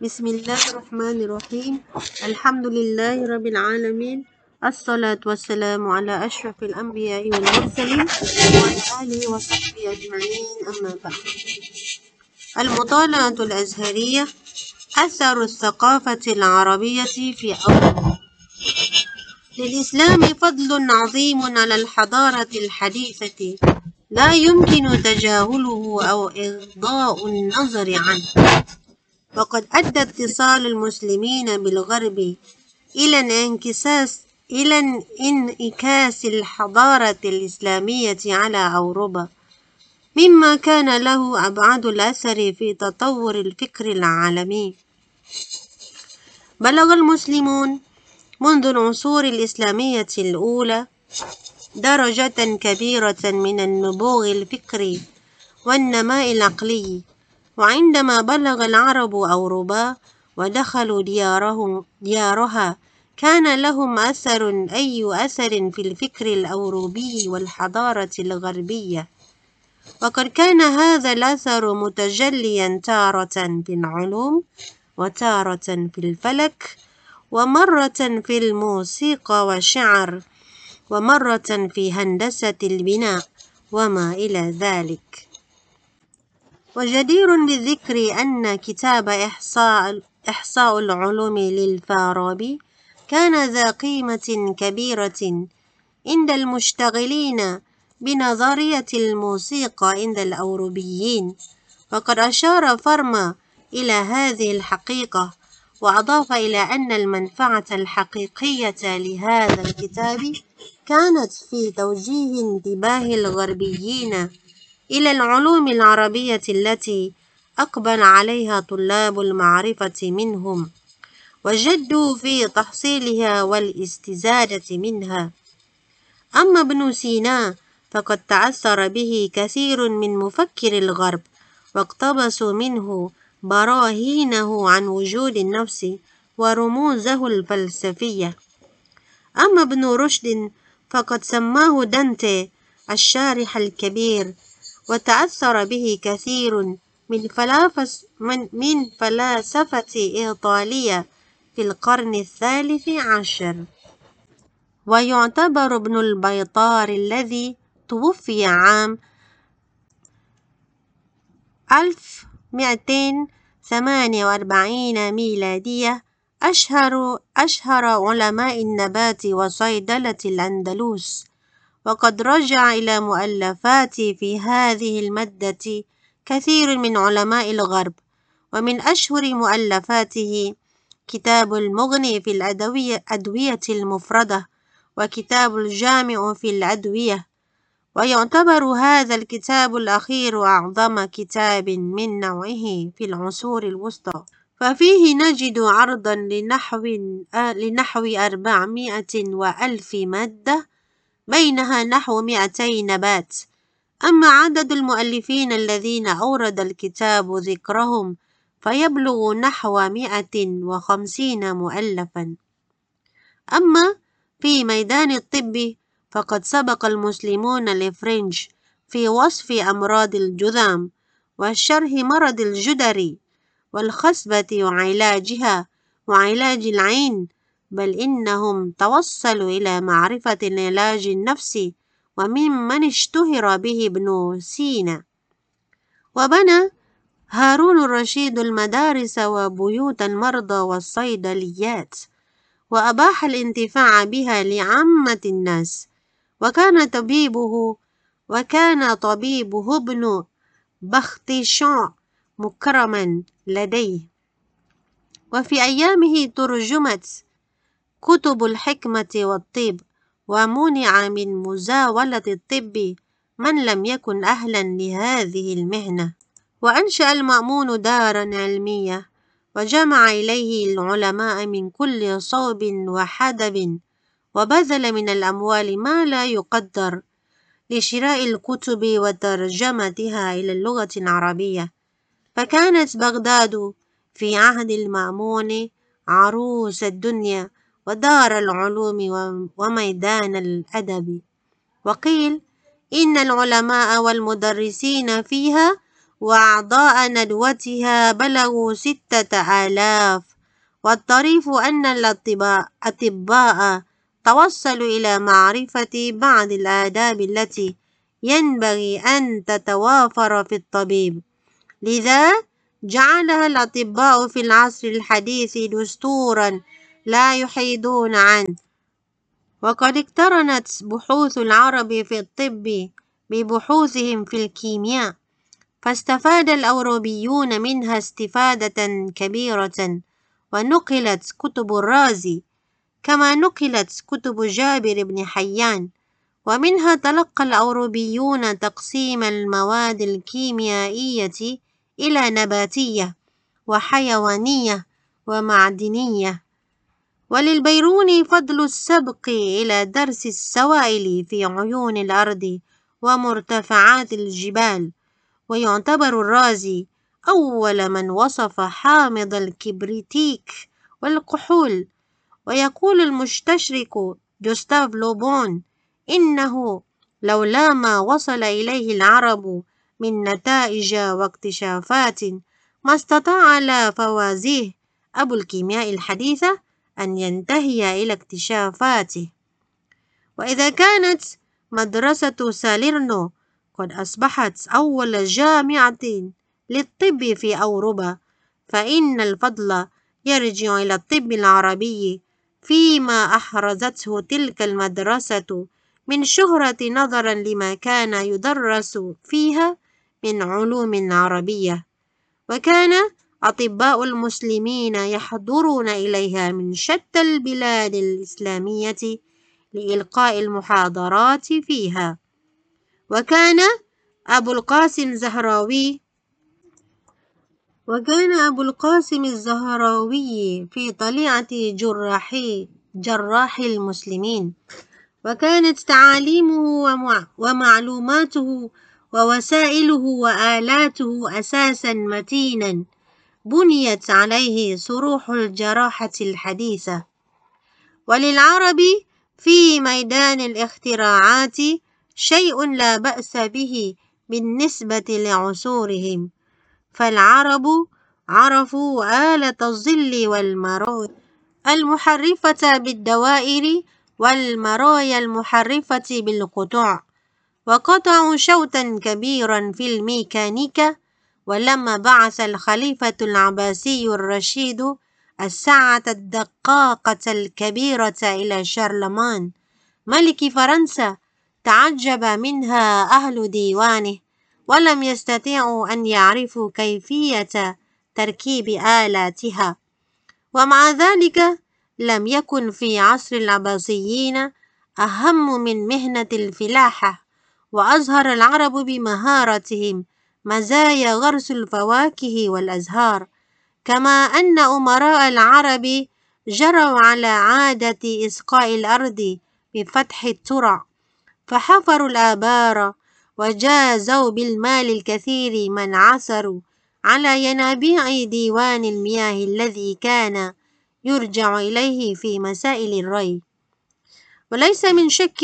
بسم الله الرحمن الرحيم. الحمد لله رب العالمين. الصلاة والسلام على أشرف الأنبياء والمرسلين وعلى آله وصحبه أجمعين. أما بعد. المطالعة الأزهرية أثر الثقافة العربية في أوروبا. للإسلام فضل عظيم على الحضارة الحديثة لا يمكن تجاهله أو إغضاء النظر عنه. وقد أدى اتصال المسلمين بالغرب إلى انعكاس إلى انعكاس الحضارة الإسلامية على أوروبا مما كان له أبعد الأثر في تطور الفكر العالمي. بلغ المسلمون منذ العصور الإسلامية الأولى درجة كبيرة من النبوغ الفكري والنماء العقلي. وعندما بلغ العرب أوروبا ودخلوا ديارهم ديارها كان لهم أثر أي أثر في الفكر الأوروبي والحضارة الغربية. وقد كان هذا الأثر متجليا تارة في العلوم وتارة في الفلك ومرة في الموسيقى والشعر ومرة في هندسة البناء وما إلى ذلك. وجدير بالذكر أن كتاب إحصاء, إحصاء العلوم للفارابي كان ذا قيمة كبيرة عند المشتغلين بنظرية الموسيقى عند الأوروبيين. وقد أشار فرما إلى هذه الحقيقة وأضاف إلى أن المنفعة الحقيقية لهذا الكتاب كانت في توجيه انتباه الغربيين إلى العلوم العربية التي أقبل عليها طلاب المعرفة منهم وجدوا في تحصيلها والاستزادة منها. أما ابن سينا فقد تأثر به كثير من مفكر الغرب واقتبسوا منه براهينه عن وجود النفس ورموزه الفلسفية. أما ابن رشد فقد سماه دانتي الشارح الكبير وتأثر به كثير من, فلافس من, من فلاسفة إيطاليا في القرن الثالث عشر. ويعتبر ابن البيطار الذي توفي عام 1248 ميلادية أشهر أشهر علماء النبات وصيدلة الأندلس. وقد رجع إلى مؤلفات في هذه المادة كثير من علماء الغرب ومن أشهر مؤلفاته كتاب المغني في الأدوية المفردة وكتاب الجامع في الأدوية. ويعتبر هذا الكتاب الأخير أعظم كتاب من نوعه في العصور الوسطى. ففيه نجد عرضا لنحو لنحو أربعمائة وألف مادة بينها نحو مئتي نبات. أما عدد المؤلفين الذين أورد الكتاب ذكرهم فيبلغ نحو مئة وخمسين مؤلفا. أما في ميدان الطب فقد سبق المسلمون الفرنج في وصف أمراض الجذام وشرح مرض الجدري والخصبة وعلاجها وعلاج العين بل إنهم توصلوا إلى معرفة العلاج النفسي وممن اشتهر به ابن سينا. وبنى هارون الرشيد المدارس وبيوت المرضى والصيدليات وأباح الانتفاع بها لعامة الناس. وكان طبيبه وكان طبيبه ابن بختشان مكرما لديه. وفي أيامه ترجمت كتب الحكمة والطب ومنع من مزاولة الطب من لم يكن أهلا لهذه المهنة. وأنشأ المأمون دارا علمية وجمع إليه العلماء من كل صوب وحدب وبذل من الأموال ما لا يقدر لشراء الكتب وترجمتها إلى اللغة العربية. فكانت بغداد في عهد المأمون عروس الدنيا ودار العلوم وميدان الأدب. وقيل إن العلماء والمدرسين فيها وأعضاء ندوتها بلغوا ستة آلاف. والطريف أن الأطباء توصلوا إلى معرفة بعض الآداب التي ينبغي أن تتوافر في الطبيب. لذا جعلها الأطباء في العصر الحديث دستورا لا يحيدون عنه. وقد اقترنت بحوث العرب في الطب ببحوثهم في الكيمياء فاستفاد الأوروبيون منها استفادة كبيرة ونقلت كتب الرازي كما نقلت كتب جابر بن حيان ومنها تلقى الأوروبيون تقسيم المواد الكيميائية إلى نباتية وحيوانية ومعدنية. وللبيروني فضل السبق إلى درس السوائل في عيون الأرض ومرتفعات الجبال. ويعتبر الرازي أول من وصف حامض الكبريتيك والكحول. ويقول المستشرق جوستاف لوبون إنه لولا ما وصل إليه العرب من نتائج واكتشافات ما استطاع لا فوازيه أبو الكيمياء الحديثة أن ينتهي إلى اكتشافاته. وإذا كانت مدرسة ساليرنو قد أصبحت أول جامعة للطب في أوروبا فإن الفضل يرجع إلى الطب العربي فيما أحرزته تلك المدرسة من شهرة نظرا لما كان يدرس فيها من علوم عربية. وكان أطباء المسلمين يحضرون إليها من شتى البلاد الإسلامية لإلقاء المحاضرات فيها. وكان أبو القاسم زهراوي وكان أبو القاسم الزهراوي في طليعة جراحي جراح المسلمين. وكانت تعاليمه ومعلوماته ووسائله وآلاته أساسا متينا. بنيت عليه صروح الجراحة الحديثة. وللعرب في ميدان الاختراعات شيء لا بأس به بالنسبة لعصورهم. فالعرب عرفوا آلة الظل والمرايا المحرفة بالدوائر والمرايا المحرفة بالقطع وقطعوا شوطا كبيرا في الميكانيكا ولما بعث الخليفة العباسي الرشيد الساعة الدقاقة الكبيرة إلى شارلمان ملك فرنسا تعجب منها أهل ديوانه ولم يستطيعوا أن يعرفوا كيفية تركيب آلاتها. ومع ذلك لم يكن في عصر العباسيين أهم من مهنة الفلاحة وأظهر العرب بمهارتهم مزايا غرس الفواكه والأزهار كما أن أمراء العرب جروا على عادة إسقاء الأرض بفتح الترع فحفروا الآبار وجازوا بالمال الكثير من عثروا على ينابيع ديوان المياه الذي كان يرجع إليه في مسائل الري. وليس من شك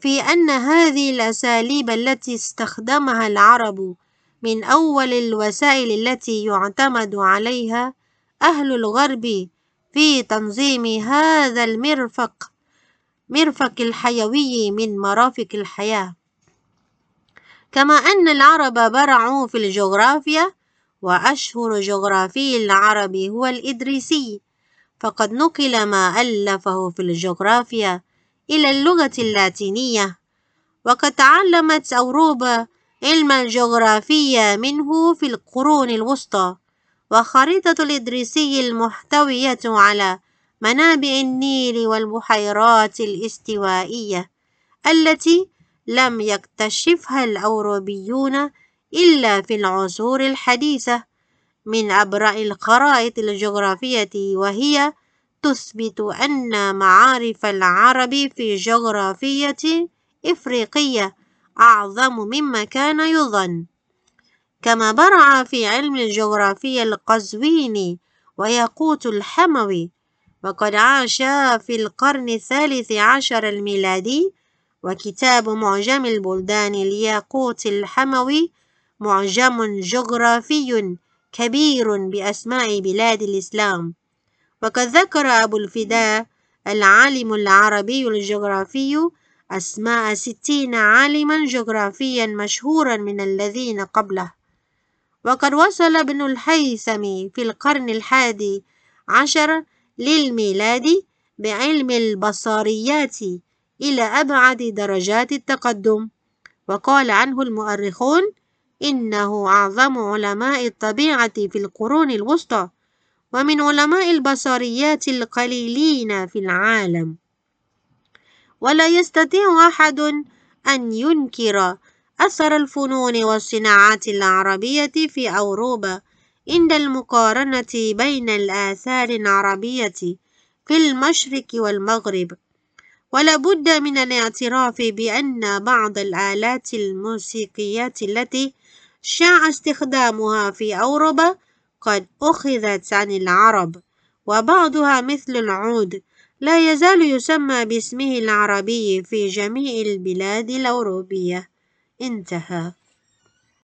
في أن هذه الأساليب التي استخدمها العرب من أول الوسائل التي يعتمد عليها أهل الغرب في تنظيم هذا المرفق مرفق الحيوي من مرافق الحياة. كما أن العرب برعوا في الجغرافيا وأشهر جغرافي العرب هو الإدريسي. فقد نقل ما ألفه في الجغرافيا إلى اللغة اللاتينية. وقد تعلمت أوروبا علم الجغرافيا منه في القرون الوسطى وخريطة الإدريسي المحتوية على منابع النيل والبحيرات الاستوائية التي لم يكتشفها الأوروبيون إلا في العصور الحديثة من أبرع الخرائط الجغرافية وهي تثبت أن معارف العرب في جغرافية إفريقية أعظم مما كان يظن. كما برع في علم الجغرافيا القزويني وياقوت الحموي وقد عاش في القرن الثالث عشر الميلادي وكتاب معجم البلدان الياقوت الحموي معجم جغرافي كبير بأسماء بلاد الإسلام. وقد ذكر أبو الفداء العالم العربي الجغرافي أسماء ستين عالما جغرافيا مشهورا من الذين قبله. وقد وصل ابن الهيثم في القرن الحادي عشر للميلاد بعلم البصريات إلى أبعد درجات التقدم. وقال عنه المؤرخون إنه أعظم علماء الطبيعة في القرون الوسطى ومن علماء البصريات القليلين في العالم. ولا يستطيع أحد أن ينكر أثر الفنون والصناعات العربية في أوروبا عند المقارنة بين الآثار العربية في المشرق والمغرب. ولا بد من الاعتراف بأن بعض الآلات الموسيقية التي شاع استخدامها في أوروبا قد أخذت عن العرب وبعضها مثل العود لا يزال يسمى باسمه العربي في جميع البلاد الأوروبية. انتهى.